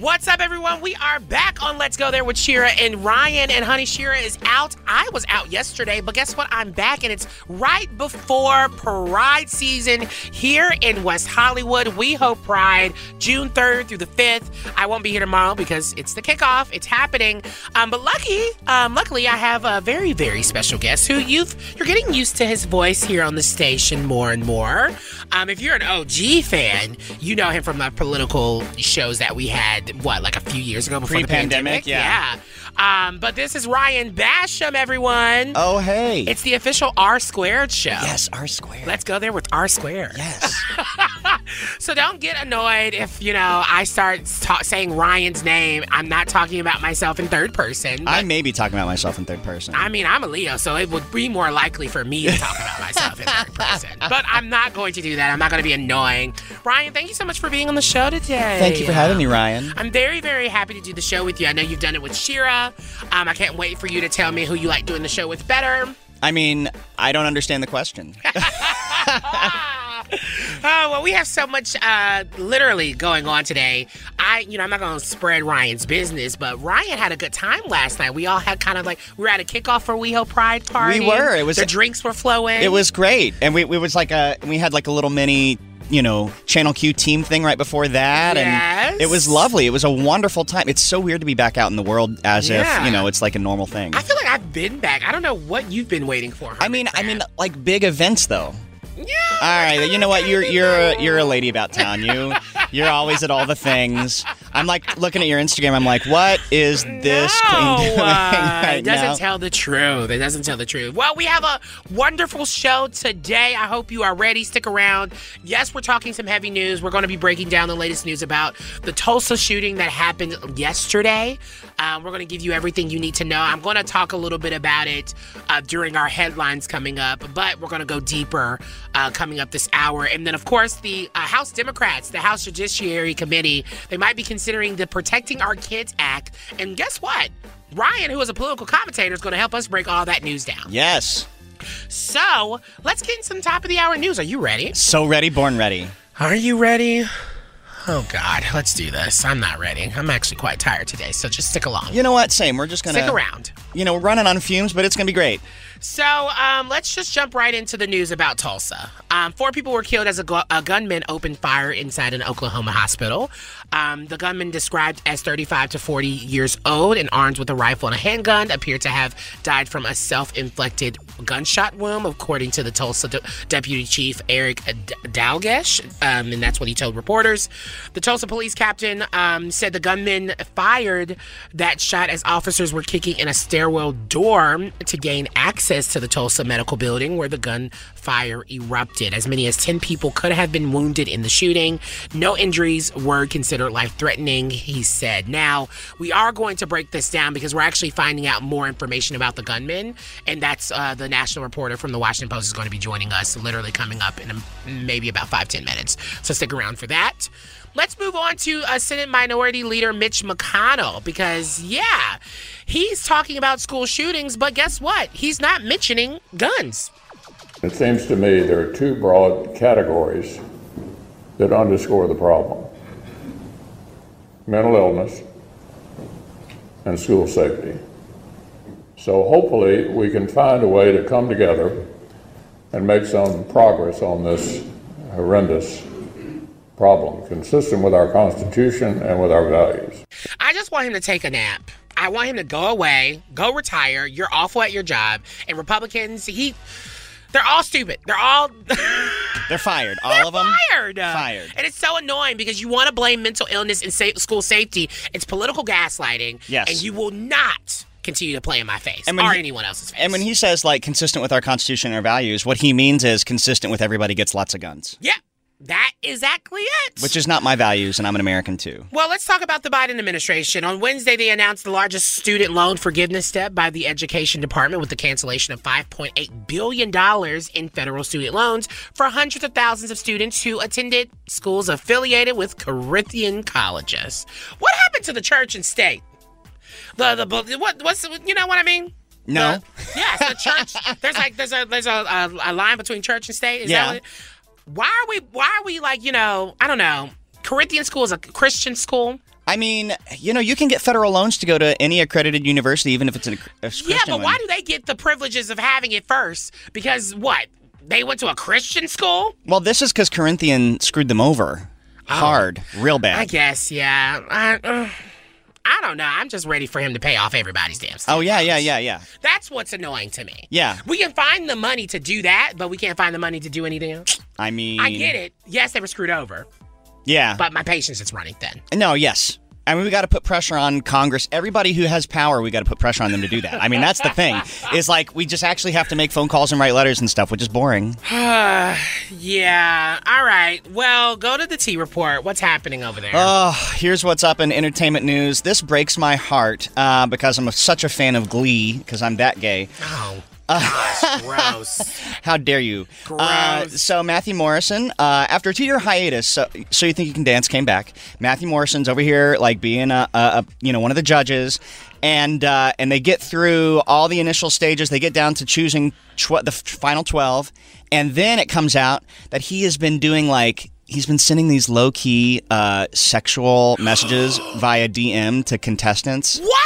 What's up, everyone? We are back on Let's Go There with Shira and Ryan. And honey, Shira is out. I was out yesterday, but guess what? I'm back, and it's right before Pride season here in West Hollywood. WeHo Pride, June 3rd through the 5th. I won't be here tomorrow because it's the kickoff. It's happening. Um, but lucky, um, luckily, I have a very, very special guest who you've you're getting used to his voice here on the station more and more. Um, if you're an OG fan, you know him from the political shows that we had what, like a few years ago before the Pre-pandemic, pandemic? yeah. Yeah. Um, but this is Ryan Basham, everyone. Oh, hey. It's the official R Squared show. yes, R squared. Let's go there with R Squared. yes. So don't get annoyed if, you know, I start ta- saying Ryan's name. I'm not talking about myself in third person. I may be talking about myself in third person. I mean, I'm a Leo, so it would be more likely for me to talk about myself in third person. But I'm not going to do that. I'm not going to be annoying. Ryan, thank you so much for being on the show today. Thank you for having me, Ryan. I'm very, very happy to do the show with you. I know you've done it with Shira. Um, I can't wait for you to tell me who you like doing the show with better. I mean, I don't understand the question. Oh, well, we have so much uh, literally going on today. I, you know, I'm not going to spread Ryan's business, but Ryan had a good time last night. We all had kind of like, we were at a kickoff for WeHo Pride party. We were. It was- The drinks were flowing. it was great, and we, we was like a we had like a little mini. You know, Channel Q team thing right before that, Yes. and it was lovely. It was a wonderful time. It's so weird to be back out in the world as Yeah. if you know it's like a normal thing. I feel like I've been back. I don't know what you've been waiting for. I mean, I mean, like big events though. yeah. All right, you know what? You're you're a, you're a lady about town. You you're always at all the things. I'm like looking at your Instagram. I'm like, what is this no, queen doing uh, right it doesn't now? tell the truth. It doesn't tell the truth. Well, we have a wonderful show today. I hope you are ready. Stick around. Yes, we're talking some heavy news. We're going to be breaking down the latest news about the Tulsa shooting that happened yesterday. Um, we're going to give you everything you need to know. I'm going to talk a little bit about it uh, during our headlines coming up, but we're going to go deeper uh, coming up this hour. And then, of course, the uh, House Democrats, the House Judiciary Committee, they might be considering the Protecting Our Kids Act. And guess what? Ryan, who is a political commentator, is going to help us break all that news down. Yes, So let's get in some top of the hour news. Are you ready? so ready, born ready. Are you ready? Oh, God, let's do this. I'm not ready. I'm actually quite tired today, so just stick along. You know what? Same. We're just gonna Stick around. You know, we're running on fumes, but it's gonna be great. So um, let's just jump right into the news about Tulsa. Um, four people were killed as a, gu- a gunman opened fire inside an Oklahoma hospital. Um, the gunman, described as 35 to 40 years old and armed with a rifle and a handgun, appeared to have died from a self-inflicted gunshot wound, according to the Tulsa de- Deputy Chief Eric D- Dalglish, um, and that's what he told reporters. The Tulsa police captain um, said the gunman fired that shot as officers were kicking in a stairwell door to gain access to the Tulsa Medical Building where the gunfire erupted. As many as 10 people could have been wounded in the shooting. No injuries were considered life threatening, he said. Now, we are going to break this down because we're actually finding out more information about the gunman, and that's uh, the national reporter from the Washington Post is going to be joining us literally coming up in a, maybe about five ten minutes. So stick around for that. Let's move on to uh, Senate Minority Leader Mitch McConnell because, yeah, he's talking about school shootings, but guess what? He's not mentioning guns. It seems to me there are two broad categories that underscore the problem mental illness and school safety. So hopefully we can find a way to come together and make some progress on this horrendous problem, consistent with our Constitution and with our values. I just want him to take a nap. I want him to go away, go retire. You're awful at your job. And Republicans, he, they're all stupid. They're all. They're fired. All They're of them? Fired. Fired. And it's so annoying because you want to blame mental illness and sa- school safety. It's political gaslighting. Yes. And you will not continue to play in my face And or he- anyone else's face. And when he says like consistent with our constitution and our values, what he means is consistent with everybody gets lots of guns, yeah, that exactly it. which is not my values, and I'm an American too. Well, let's talk about the Biden administration. On Wednesday, they announced the largest student loan forgiveness step by the Education Department with the cancellation of $5.8 billion in federal student loans for hundreds of thousands of students who attended schools affiliated with Corinthian colleges. What happened to the church and state? The, the, what, what's, you know what I mean? No. The- yes, the church. There's like, there's a, there's a, a, a line between church and state. Is Yeah. that what, why are we, why are we like, you know, I don't know. Corinthian school is a Christian school. I mean, you know, you can get federal loans to go to any accredited university, even if it's a, a Christian Yeah, but one. why do they get the privileges of having it first? Because what? They went to a Christian school? Well, this is because Corinthian screwed them over hard, real bad. I guess, yeah. I, uh, I don't know. I'm just ready for him to pay off everybody's damn stuff. Oh yeah, yeah, yeah, yeah. That's what's annoying to me. Yeah. We can find the money to do that, but we can't find the money to do anything else. I mean, I get it. Yes, they were screwed over, Yeah. but my patience is running thin. No, yes. I mean, we got to put pressure on Congress. Everybody who has power, we got to put pressure on them to do that. I mean, that's the thing. Is like we just actually have to make phone calls and write letters and stuff, which is boring. Yeah. All right. Well, go to the T report. What's happening over there? Oh, here's what's up in entertainment news. This breaks my heart uh, because I'm such a fan of Glee because I'm that gay. oh, gosh, gross. How dare you? Uh, Gross. so Matthew Morrison, uh, after a two-year hiatus, so, so you think you can dance, came back. Matthew Morrison's over here, like being a, a, a you know one of the judges, and uh, and they get through all the initial stages. They get down to choosing tw- the f- final twelve, and then it comes out that he has been doing like. He's been sending these low key uh, sexual messages via DM to contestants. What?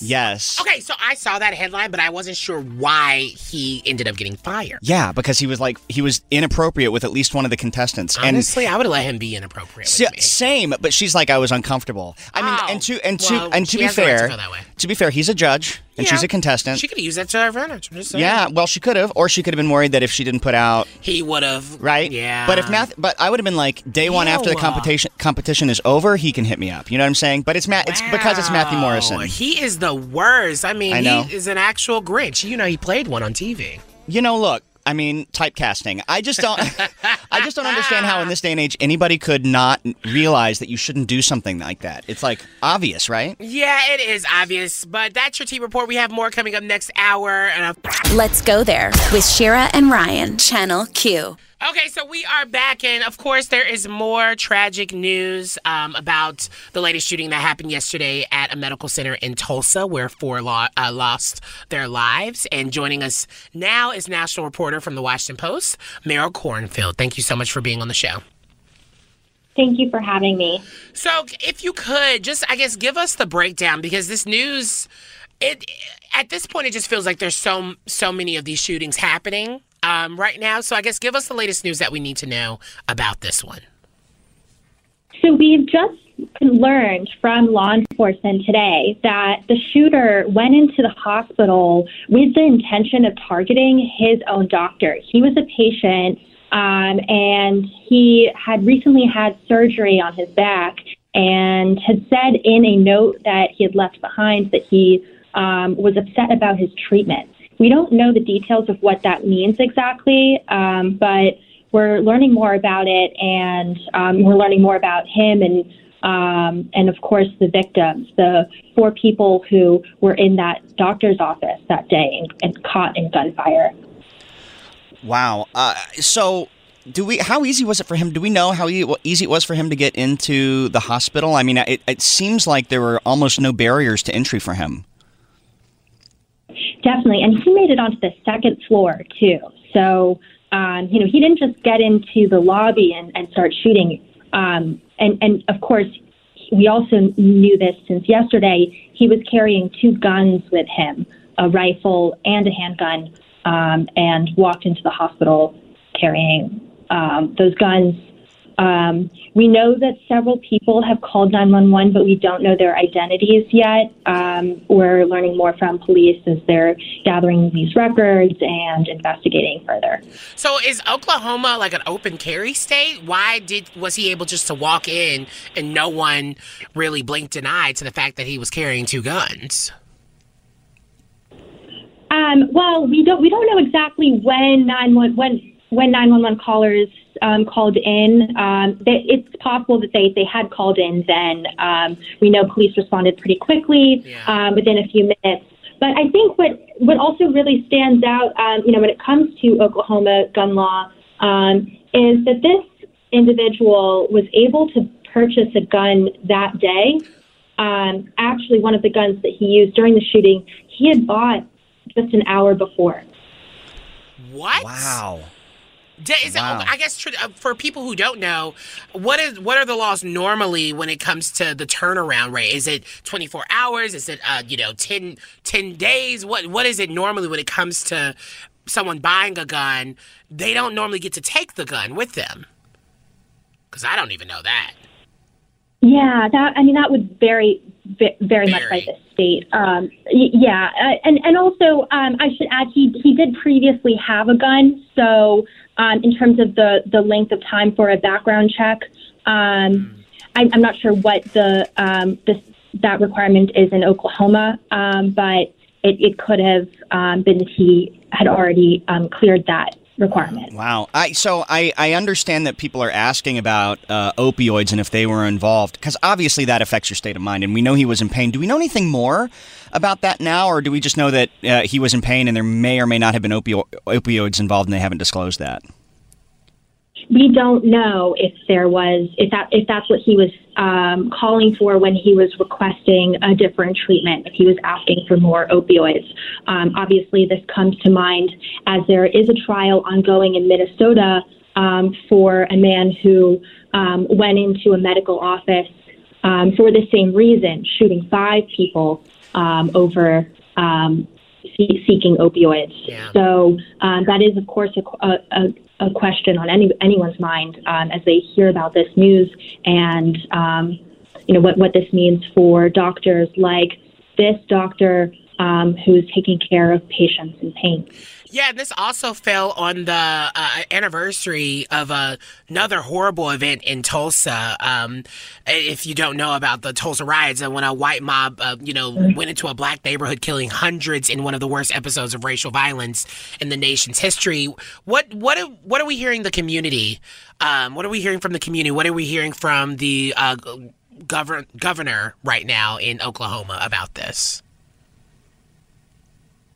Yes. Okay, so I saw that headline, but I wasn't sure why he ended up getting fired. Yeah, because he was like he was inappropriate with at least one of the contestants. and Honestly, I would have let him be inappropriate me. same, but she's like I was uncomfortable. I mean, Oh, and to and to oh, well, and to be has the right to fair, that way. to be fair, he's a judge and she's a contestant. She could have used that to her advantage. I'm just saying. yeah, well, she could have, or she could have been worried that if she didn't put out He would have. right, Yeah. But if math, but I would have been like day one after the competition competition is over, he can hit me up. You know what I'm saying? But it's Matt. It's because it's Matthew Morrison. He is the worst. I mean, I he is an actual Grinch. You know, he played one on TV. You know, look. I mean, typecasting. I just don't. I just don't understand how in this day and age anybody could not realize that you shouldn't do something like that. It's like obvious, right? Yeah, it is obvious, but that's your T report. We have more coming up next hour. And a- Let's go there with Shira and Ryan, Channel Q. Okay, so we are back, and of course, there is more tragic news um, about the latest shooting that happened yesterday at a medical center in Tulsa, where four lo- uh, lost their lives. And joining us now is national reporter from the Washington Post, Meryl Kornfield. Thank you so much for being on the show. Thank you for having me. So, if you could just, I guess, give us the breakdown because this news, it at this point, it just feels like there's so so many of these shootings happening um, right now. So, I guess, give us the latest news that we need to know about this one. So we've just learned from law enforcement today that the shooter went into the hospital with the intention of targeting his own doctor. He was a patient um, and he had recently had surgery on his back and had said in a note that he had left behind that he um, was upset about his treatment. We don't know the details of what that means exactly, um, but we're learning more about it, and um, we're learning more about him and um, and of course the victims, the four people who were in that doctor's office that day and, and caught in gunfire. Wow. Uh, so, do we? How easy was it for him? Do we know how easy it was for him to get into the hospital? I mean, it, it seems like there were almost no barriers to entry for him. Definitely, and he made it onto the second floor too. So um, you know he didn't just get into the lobby and, and start shooting. Um, and and of course, we also knew this since yesterday. He was carrying two guns with him. a rifle and a handgun um, and walked into the hospital carrying um, those guns. Um, we know that several people have called 911, but we don't know their identities yet. Um, we're learning more from police as they're gathering these records and investigating further. So is Oklahoma like an open carry state? Why did was he able just to walk in and no one really blinked an eye to the fact that he was carrying two guns? Um, well, we don't we don't know exactly when 911 when when 911 callers um, called in. Um, they, it's possible that they, they had called in then. Um, we know police responded pretty quickly um, within a few minutes. But I think what, what also really stands out, um, you know, when it comes to Oklahoma gun law, um, is that this individual was able to purchase a gun that day. Um, actually, one of the guns that he used during the shooting, he had bought just an hour before. What? Wow. Da- Is it, I guess tr- uh, for people who don't know, what is what are the laws normally when it comes to the turnaround rate? Is it 24 hours? Is it uh, you know 10, 10 days? What what is it normally when it comes to someone buying a gun? They don't normally get to take the gun with them because I don't even know that. Yeah, that I mean that would vary ve- very much by the state. Um, yeah, uh, and and also um, I should add he he did previously have a gun, so um, in terms of the the length of time for a background check, um, I, I'm not sure what the um, this that requirement is in Oklahoma, um, but it, it could have um, been that he had already um, cleared that requirement. Wow. I so I, I understand that people are asking about uh, opioids and if they were involved because obviously that affects your state of mind and we know he was in pain. Do we know anything more about that now or do we just know that uh, he was in pain and there may or may not have been opio- opioids involved and they haven't disclosed that? We don't know if there was if that if that's what he was um, calling for when he was requesting a different treatment if he was asking for more opioids. Um, obviously this comes to mind as there is a trial ongoing in minnesota um, for a man who um, went into a medical office um, for the same reason shooting five people um, over see- seeking opioids. So um, that is of course a, a, a question on any anyone's mind um, as they hear about this news and um, you know what what this means for doctors like this doctor um, who's taking care of patients in pain. Yeah, and this also fell on the uh, anniversary of uh, another horrible event in Tulsa. Um, if you don't know about the Tulsa riots, and when a white mob, uh, you know, went into a black neighborhood, killing hundreds in one of the worst episodes of racial violence in the nation's history. What what what are we hearing the community? Um, what are we hearing from the community? What are we hearing from the uh, govern- governor right now in Oklahoma about this?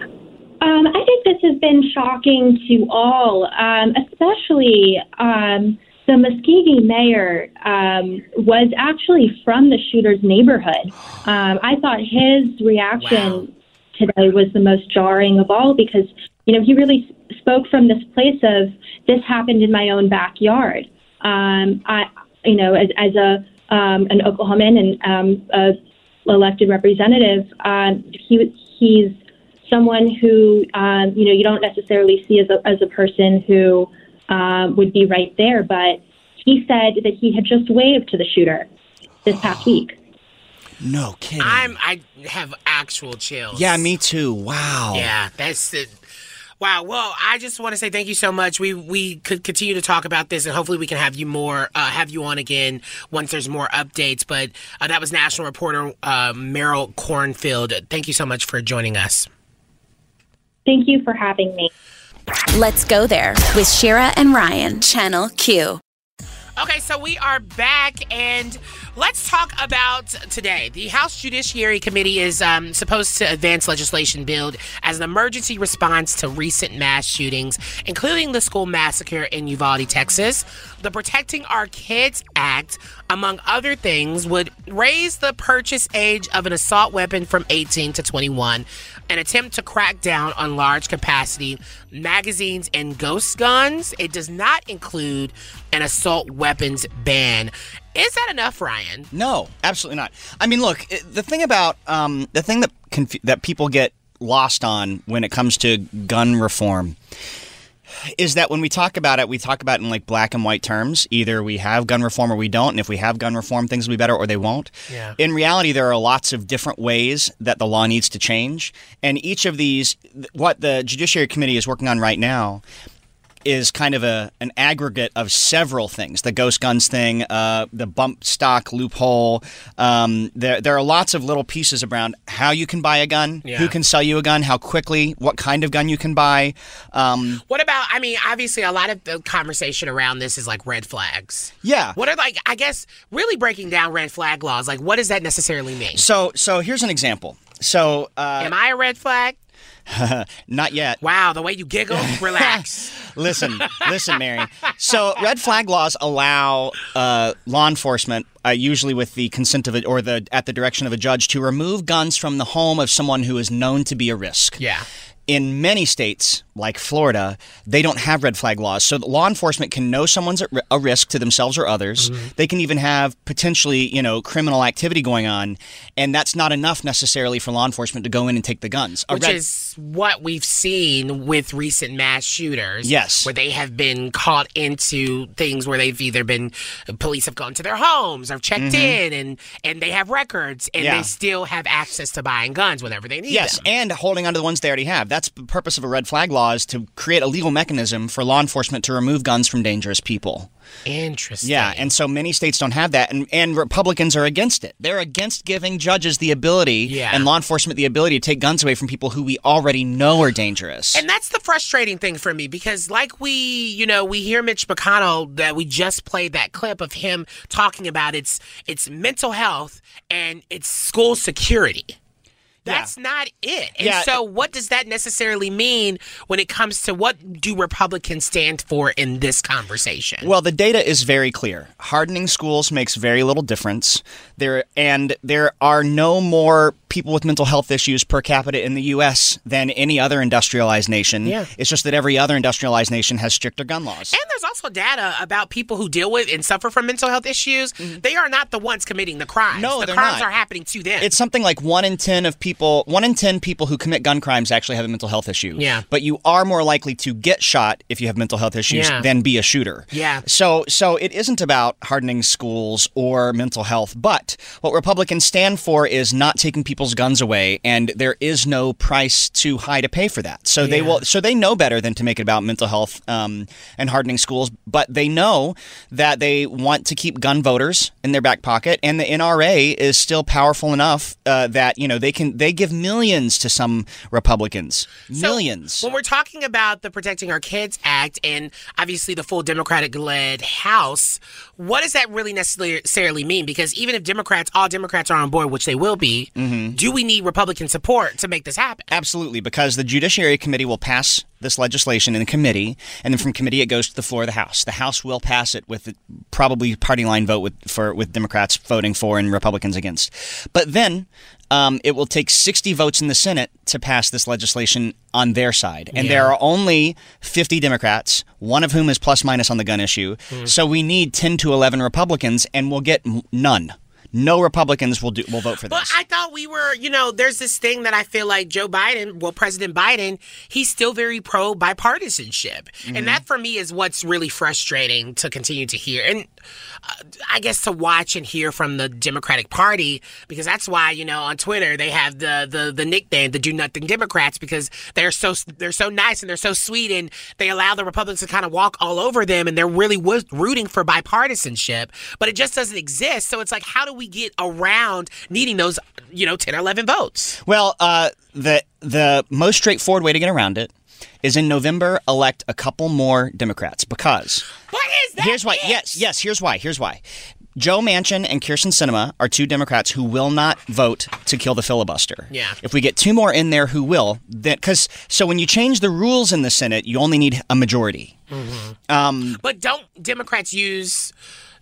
Um, I think this has been shocking to all, um, especially um, the Muskogee mayor um, was actually from the shooter's neighborhood. Um, I thought his reaction today was the most jarring of all because, you know, he really spoke from this place of this happened in my own backyard. Um, I, you know, as, as a um, an Oklahoman and um, a elected representative, um, he he's someone who um, you know you don't necessarily see as a, as a person who um, would be right there. But he said that he had just waved to the shooter this past week. No kidding. I'm I have actual chills. Yeah, me too. Wow. Yeah, that's it. Wow. Well, I just want to say thank you so much. We we could continue to talk about this, and hopefully we can have you more uh, have you on again once there's more updates. But uh, that was national reporter uh, Meryl Kornfield. Thank you so much for joining us. Thank you for having me. Let's go there with Shira and Ryan, Channel Q. Okay, so we are back, and let's talk about today. The House Judiciary Committee is um, supposed to advance legislation billed as an emergency response to recent mass shootings, including the school massacre in Uvalde, Texas. The Protecting Our Kids Act, among other things, would raise the purchase age of an assault weapon from 18 to 21 an attempt to crack down on large capacity magazines and ghost guns. It does not include an assault weapons ban. Is that enough, Ryan? No, absolutely not. I mean, look, the thing about um, the thing that conf- that people get lost on when it comes to gun reform is that when we talk about it, we talk about it in like black and white terms. Either we have gun reform or we don't, and if we have gun reform, things will be better or they won't. Yeah. In reality, there are lots of different ways that the law needs to change, and each of these, what the Judiciary Committee is working on right now, is kind of a an aggregate of several things. The ghost guns thing, uh, the bump stock loophole. Um, there there are lots of little pieces around how you can buy a gun, Yeah. who can sell you a gun, how quickly, what kind of gun you can buy. Um, What about? I mean, obviously, a lot of the conversation around this is like red flags. yeah. What are like? I guess really breaking down red flag laws. Like, what does that necessarily mean? So so here's an example. So uh, Am I a red flag? not yet. Wow, the way you giggle. Relax. listen, listen, Mary. So, red flag laws allow uh, law enforcement, uh, usually with the consent of it or the at the direction of a judge, to remove guns from the home of someone who is known to be a risk. Yeah. In many states, like Florida, they don't have red flag laws. So, law enforcement can know someone's at ri- a risk to themselves or others. Mm-hmm. They can even have potentially, you know, criminal activity going on, and that's not enough necessarily for law enforcement to go in and take the guns. A Which red- is what we've seen with recent mass shooters. Yes. Where they have been caught into things where they've either been police have gone to their homes or checked in and and they have records and Mm-hmm. Yeah. they still have access to buying guns whenever they need Yes, them. and holding on to the ones they already have. That's the purpose of a red flag law is to create a legal mechanism for law enforcement to remove guns from dangerous people. Interesting. Yeah, and so many states don't have that, and, and Republicans are against it. They're against giving judges the ability Yeah. and law enforcement the ability to take guns away from people who we already know are dangerous. And that's the frustrating thing for me because, like we, you know, we hear Mitch McConnell that we just played that clip of him talking about its its mental health and its school security. That's not it. And Yeah. so, what does that necessarily mean when it comes to what do Republicans stand for in this conversation? Well, the data is very clear. Hardening schools makes very little difference. There and there are no more people with mental health issues per capita in the U.S. than any other industrialized nation. Yeah. It's just that every other industrialized nation has stricter gun laws. And there's also data about people who deal with and suffer from mental health issues. They are not the ones committing the crimes. Mm-hmm. No, the crimes not. are happening to them. It's something like one in ten of people, one in ten people who commit gun crimes actually have a mental health issue. Yeah. But you are more likely to get shot if you have mental health issues Yeah. than be a shooter. Yeah. So, so it isn't about hardening schools or mental health, but what Republicans stand for is not taking people's guns away, and there is no price too high to pay for that. So they will. So they know better than to make it about mental health um, and hardening schools, but they know that they want to keep gun voters in their back pocket, and the NRA is still powerful enough uh, that you know they can they give millions to some Republicans, So, millions. When we're talking about the Protecting Our Kids Act and obviously the full Democratic led House, what does that really necessarily mean? Because even if Democrats, all Democrats are on board, which they will be, Mm-hmm. do we need Republican support to make this happen? Absolutely, because the Judiciary Committee will pass this legislation in committee, and then from committee it goes to the floor of the House. The House will pass it with probably party line vote with for with Democrats voting for and Republicans against. But then um, it will take 60 votes in the Senate to pass this legislation on their side, and there are only 50 Democrats, one of whom is plus minus on the gun issue. So we need 10 to 11 Republicans, and we'll get none. No Republicans will do will vote for this. But I thought we were, you know, there's this thing that I feel like Joe Biden, well, President Biden, he's still very pro bipartisanship. Mm-hmm. And that for me is what's really frustrating to continue to hear. And I guess to watch and hear from the Democratic Party, because that's why, you know, on Twitter they have the the, the nickname, the Do Nothing Democrats, because they're so they're so nice and they're so sweet and they allow the Republicans to kind of walk all over them and they're really wo- rooting for bipartisanship, but it just doesn't exist. So it's like, how do we get around needing those, you know, 10 or 11 votes? Well, uh, the the most straightforward way to get around it is in November elect a couple more Democrats because that? Here's why. it? Yes, yes. Here's why. Here's why. Joe Manchin and Kyrsten Sinema are two Democrats who will not vote to kill the filibuster. Yeah. If we get two more in there who will, then because so when you change the rules in the Senate, you only need a majority. Mm-hmm. Um, but don't Democrats use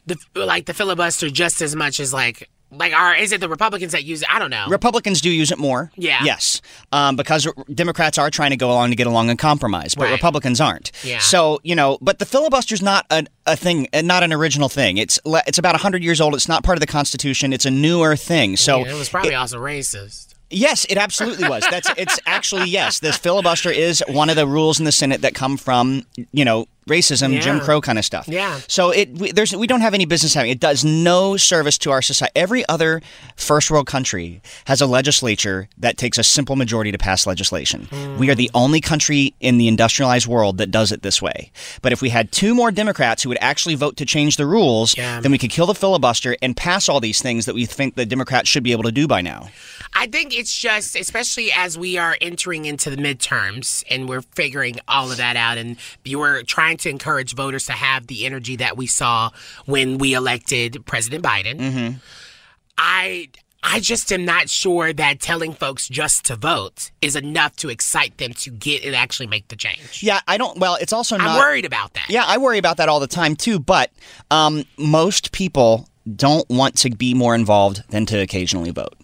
the like the filibuster just as much as like like are is it the Republicans that use it? I don't know. Republicans do use it more. Yeah. Yes. Um, because Democrats are trying to go along to get along and compromise, but Right. Republicans aren't. Yeah. So you know, but the filibuster's not a, a thing, uh, not an original thing. It's it's about hundred years old. It's not part of the Constitution. It's a newer thing. So Yeah, it was probably also racist. Yes, it absolutely was. That's it's actually yes. This filibuster is one of the rules in the Senate that come from you know racism, Jim Crow kind of stuff. Yeah. So it we, there's we don't have any business having it. It does no service to our society. Every other first world country has a legislature that takes a simple majority to pass legislation. We are the hmm. only country in the industrialized world that does it this way. But if we had two more Democrats who would actually vote to change the rules, Yeah. then we could kill the filibuster and pass all these things that we think the Democrats should be able to do by now. I think it's just, especially as we are entering into the midterms and we're figuring all of that out, and you were trying to encourage voters to have the energy that we saw when we elected President Biden. Mm-hmm. I. I just am not sure that telling folks just to vote is enough to excite them to get and actually make the change. Yeah, I don't. Well, it's also not. I'm worried about that. Yeah, I worry about that all the time too. But um, most people don't want to be more involved than to occasionally vote.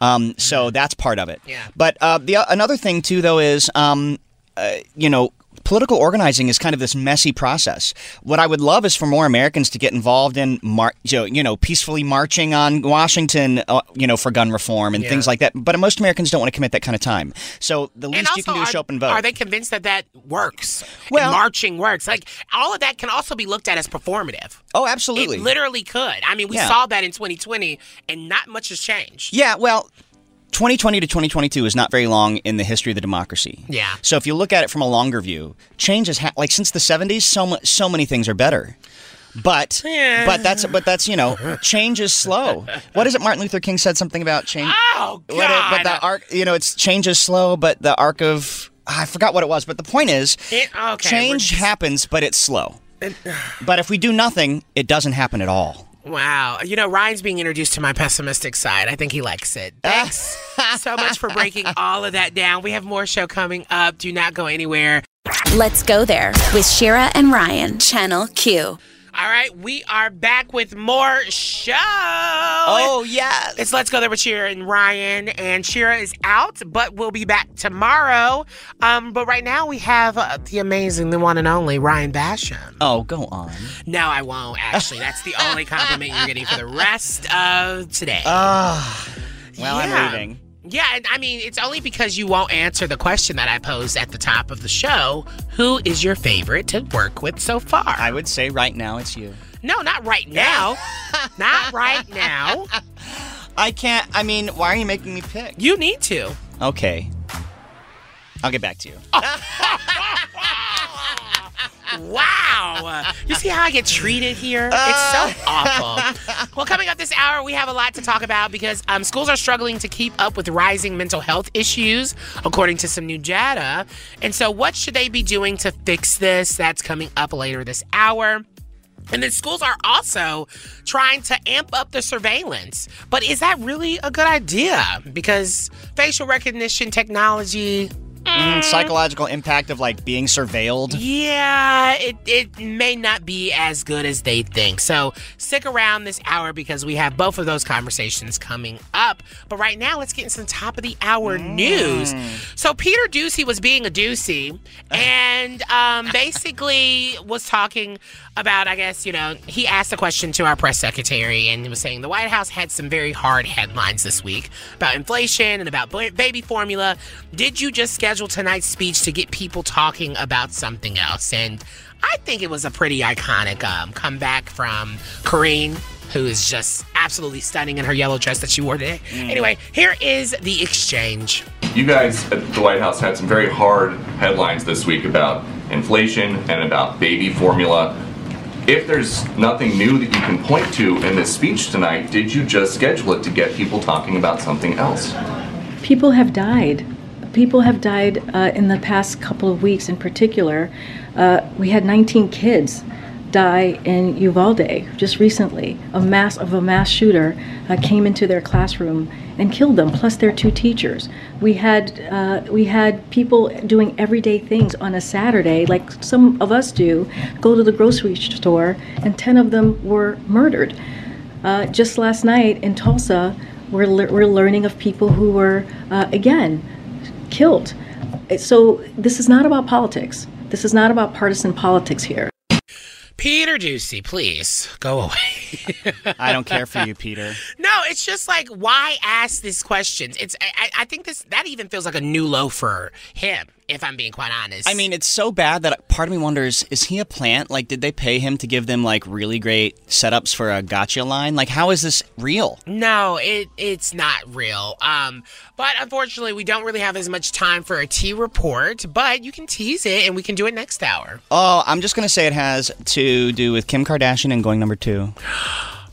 Um, so that's part of it. Yeah. But uh, the another thing too, though, is um, uh, you know. Political organizing is kind of this messy process. What I would love is for more Americans to get involved in, mar- you know, peacefully marching on Washington, uh, you know, for gun reform and Yeah. things like that. But most Americans don't want to commit that kind of time. So the least also, you can do are, is show up and vote. are they convinced that that works? Well- and marching works. Like all of that can also be looked at as performative. oh, absolutely. It literally could. I mean, we Yeah. saw that in 2020, and not much has changed. Yeah, well, 2020 to 2022 is not very long in the history of the democracy. Yeah. So if you look at it from a longer view, change has ha- like since the 70s, so mu- so many things are better. But Yeah. but that's but that's you know change is slow. What is it? Martin Luther King said something about change. Oh God! It- but the arc, you know, it's change is slow, but the arc of ah, I forgot what it was. But the point is, It- okay, change just- happens, but it's slow. but if we do nothing, it doesn't happen at all. Wow. You know, Ryan's being introduced to my pessimistic side. I think he likes it. Thanks so much for breaking all of that down. We have more show coming up. Do not go anywhere. Let's go there with Shira and Ryan, Channel Q. All right, we are back with more show. Oh yes. It's Let's Go There with Shira and Ryan. And Shira is out, but we'll be back tomorrow. Um, but right now we have uh, the amazing, the one and only Ryan Basham. Oh, go on. No, I won't, actually. That's the only compliment you're getting for the rest of today. Ah. well, Yeah. I'm leaving. Yeah, and I mean, it's only because you won't answer the question that I posed at the top of the show. Who is your favorite to work with so far? I would say right now it's you. no, not right now. not right now. I can't. I mean, why are you making me pick? You need to. Okay. I'll get back to you. Wow. You see how I get treated here? It's so awful. Well, coming up this hour, we have a lot to talk about because um, schools are struggling to keep up with rising mental health issues, according to some new data. And so, what should they be doing to fix this? That's coming up later this hour. And then schools are also trying to amp up the surveillance. But is that really a good idea? Because facial recognition technology, Mm, psychological impact of like being surveilled. yeah, it, it may not be as good as they think. So stick around this hour because we have both of those conversations coming up. But right now, let's get into some top of the hour news. So Peter Doocy was being a Doocy and um, basically was talking about, I guess, you know, he asked a question to our press secretary and he was saying the White House had some very hard headlines this week about inflation and about baby formula. Did you just schedule tonight's speech to get people talking about something else? And I think it was a pretty iconic um, comeback from Karine, who is just absolutely stunning in her yellow dress that she wore today. Anyway, here is the exchange. You guys at the White House had some very hard headlines this week about inflation and about baby formula. If there's nothing new that you can point to in this speech tonight, did you just schedule it to get people talking about something else? People have died. People have died uh, in the past couple of weeks in particular. Uh, we had 19 kids die in Uvalde just recently. A mass of a mass shooter uh, came into their classroom and killed them, plus their two teachers. We had uh, we had people doing everyday things on a Saturday, like some of us do, go to the grocery store, and 10 of them were murdered. Uh, just last night in Tulsa, we're, le- we're learning of people who were, uh, again, killed. So this is not about politics. This is not about partisan politics here. Peter Doocy, please go away. I don't care for you, Peter. No, it's just like why ask these questions? It's I, I think this that even feels like a new low for him. If I'm being quite honest. I mean, it's so bad that part of me wonders: is he a plant? Like, did they pay him to give them like really great setups for a gotcha line? Like, how is this real? No, it it's not real. Um, but unfortunately, we don't really have as much time for a T report. But you can tease it, and we can do it next hour. Oh, I'm just gonna say it has to do with Kim Kardashian and going number two.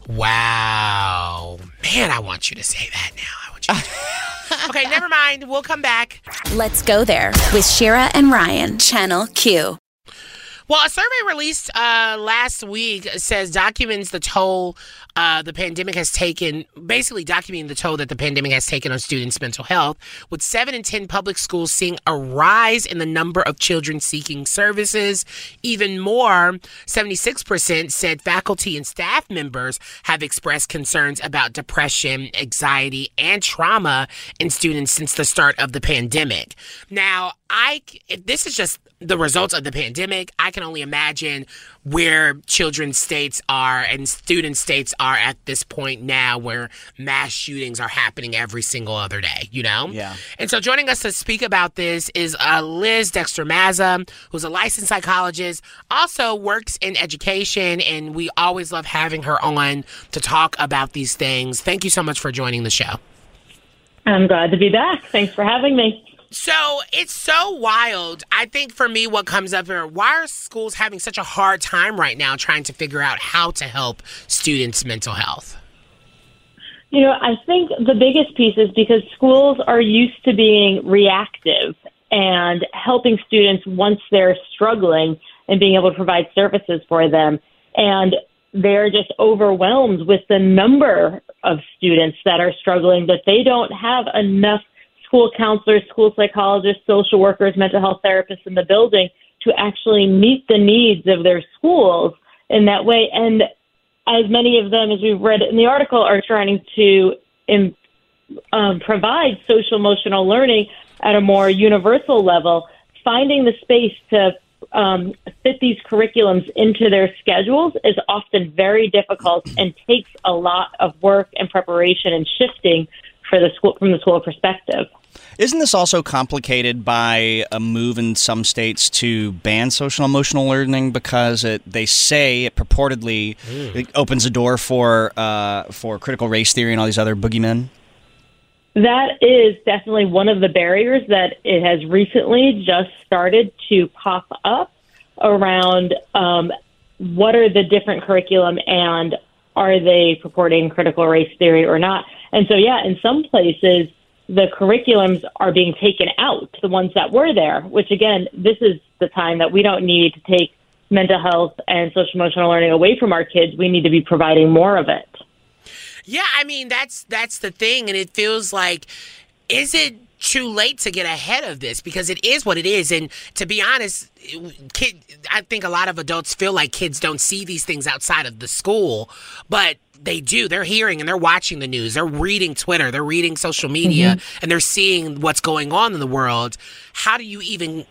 Wow, man, I want you to say that now. I want you. To okay, never mind. We'll come back. Let's go there with Shira and Ryan, Channel Q. Well, a survey released uh, last week says documents the toll uh, the pandemic has taken, basically documenting the toll that the pandemic has taken on students' mental health, with seven in 10 public schools seeing a rise in the number of children seeking services. Even more, 76% said faculty and staff members have expressed concerns about depression, anxiety, and trauma in students since the start of the pandemic. Now, I, if this is just the results of the pandemic, I can only imagine where children's states are and student states are at this point now where mass shootings are happening every single other day, you know? Yeah. And so joining us to speak about this is uh, Liz Dexter Mazza, who's a licensed psychologist, also works in education, and we always love having her on to talk about these things. Thank you so much for joining the show. I'm glad to be back. Thanks for having me. So it's so wild. I think for me, what comes up here, why are schools having such a hard time right now trying to figure out how to help students' mental health? You know, I think the biggest piece is because schools are used to being reactive and helping students once they're struggling and being able to provide services for them. And they're just overwhelmed with the number of students that are struggling that they don't have enough school counselors, school psychologists, social workers, mental health therapists in the building to actually meet the needs of their schools in that way. And as many of them, as we've read in the article, are trying to um, provide social emotional learning at a more universal level, finding the space to um, fit these curriculums into their schedules is often very difficult and takes a lot of work and preparation and shifting for the school from the school perspective. Isn't this also complicated by a move in some states to ban social emotional learning because it, they say it purportedly mm. it opens a door for uh, for critical race theory and all these other boogeymen? That is definitely one of the barriers that it has recently just started to pop up around um, what are the different curriculum and are they purporting critical race theory or not? And so, yeah, in some places, the curriculums are being taken out, the ones that were there, which again, this is the time that we don't need to take mental health and social emotional learning away from our kids. We need to be providing more of it. Yeah, I mean that's that's the thing and it feels like is it too late to get ahead of this because it is what it is and to be honest kid I think a lot of adults feel like kids don't see these things outside of the school, but they do. They're hearing and they're watching the news. They're reading Twitter. They're reading social media mm-hmm. and they're seeing what's going on in the world. How do you even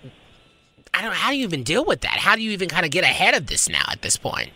I don't know, how do you even deal with that? How do you even kind of get ahead of this now at this point?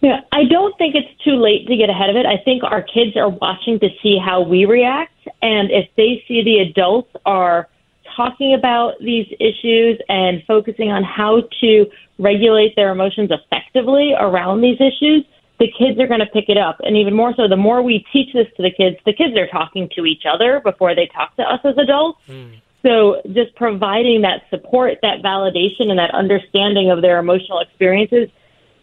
Yeah, I don't think it's too late to get ahead of it. I think our kids are watching to see how we react and if they see the adults are talking about these issues and focusing on how to regulate their emotions effectively around these issues, the kids are going to pick it up. And even more so, the more we teach this to the kids, the kids are talking to each other before they talk to us as adults. Mm. So just providing that support, that validation, and that understanding of their emotional experiences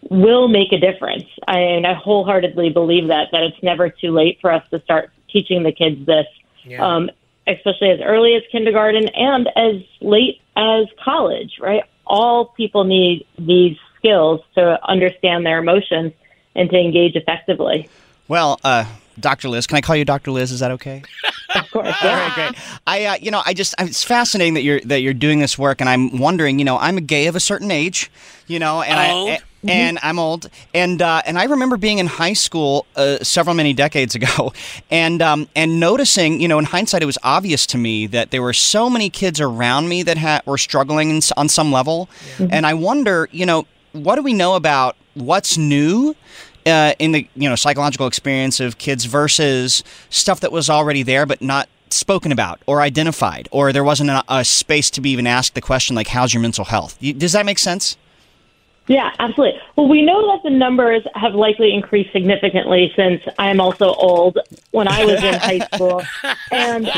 will make a difference. I, and I wholeheartedly believe that, that it's never too late for us to start teaching the kids this, yeah. um, especially as early as kindergarten and as late as college, right? All people need these skills to understand their emotions and to engage effectively. Well, uh, Dr. Liz, can I call you Dr. Liz? Is that okay? of course. All right, great. I, uh, you know, I just, it's fascinating that you're that you're doing this work, and I'm wondering, you know, I'm a gay of a certain age, you know, and old. I. And I'm old, and uh, and I remember being in high school uh, several many decades ago, and um, and noticing, you know, in hindsight, it was obvious to me that there were so many kids around me that had were struggling on some level, yeah. and I wonder, you know, what do we know about what's new uh, in the you know psychological experience of kids versus stuff that was already there but not spoken about or identified, or there wasn't a, a space to be even asked the question like, "How's your mental health?" Does that make sense? Yeah, absolutely. Well, we know that the numbers have likely increased significantly since I am also old when I was in high school. And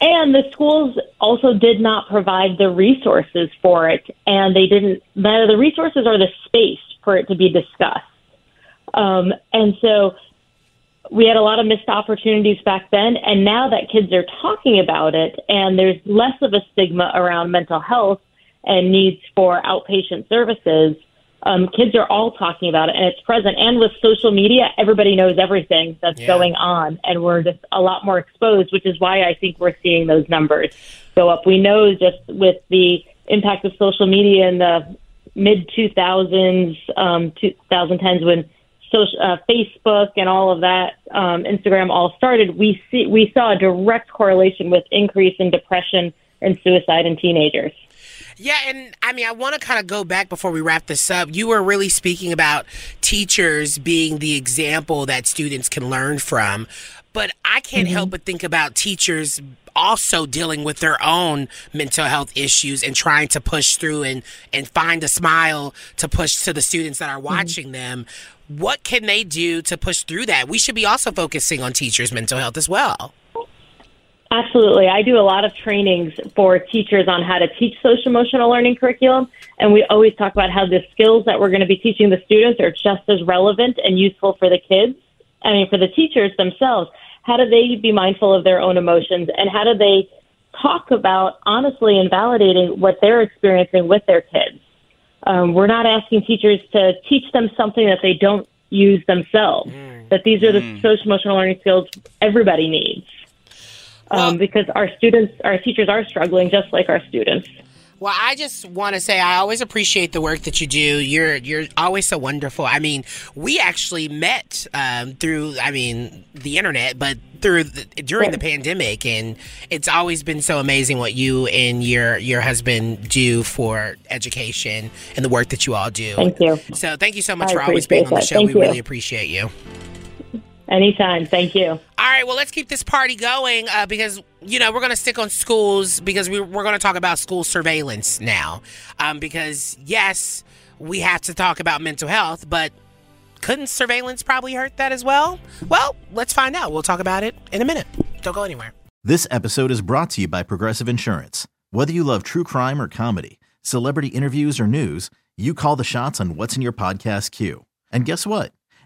and the schools also did not provide the resources for it and they didn't the, the resources are the space for it to be discussed. Um, and so we had a lot of missed opportunities back then and now that kids are talking about it and there's less of a stigma around mental health and needs for outpatient services, um, kids are all talking about it and it's present. And with social media, everybody knows everything that's Yeah. going on, and we're just a lot more exposed, which is why I think we're seeing those numbers go up. We know just with the impact of social media in the mid 2000s, um, 2010s, when social, uh, Facebook and all of that, um, Instagram all started, we see we saw a direct correlation with increase in depression and suicide in teenagers. Yeah, and I mean, I want to kind of go back before we wrap this up. You were really speaking about teachers being the example that students can learn from, but I can't help but think about teachers also dealing with their own mental health issues and trying to push through and and find a smile to push to the students that are watching them. What can they do to push through that? We should be also focusing on teachers' mental health as well. Absolutely. I do a lot of trainings for teachers on how to teach social emotional learning curriculum. And we always talk about how the skills that we're going to be teaching the students are just as relevant and useful for the kids. I mean, for the teachers themselves. How do they be mindful of their own emotions and how do they talk about honestly and validating what they're experiencing with their kids? Um, we're not asking teachers to teach them something that they don't use themselves. That these are the social emotional learning skills everybody needs um, because our students, our teachers are struggling just like our students. Well, I just want to say I always appreciate the work that you do. You're you're always so wonderful. I mean, we actually met um, through I mean the internet, but through the, during the pandemic, and it's always been so amazing what you and your your husband do for education and the work that you all do. Thank you. So thank you so much I for always being on the show. We you. really appreciate you. Anytime. Thank you. All right, well, let's keep this party going uh, because, you know, we're going to stick on schools because we, we're going to talk about school surveillance now. Um, because, yes, we have to talk about mental health, but couldn't surveillance probably hurt that as well? Well, let's find out. We'll talk about it in a minute. Don't go anywhere. This episode is brought to you by Progressive Insurance. Whether you love true crime or comedy, celebrity interviews or news, you call the shots on what's in your podcast queue. And guess what?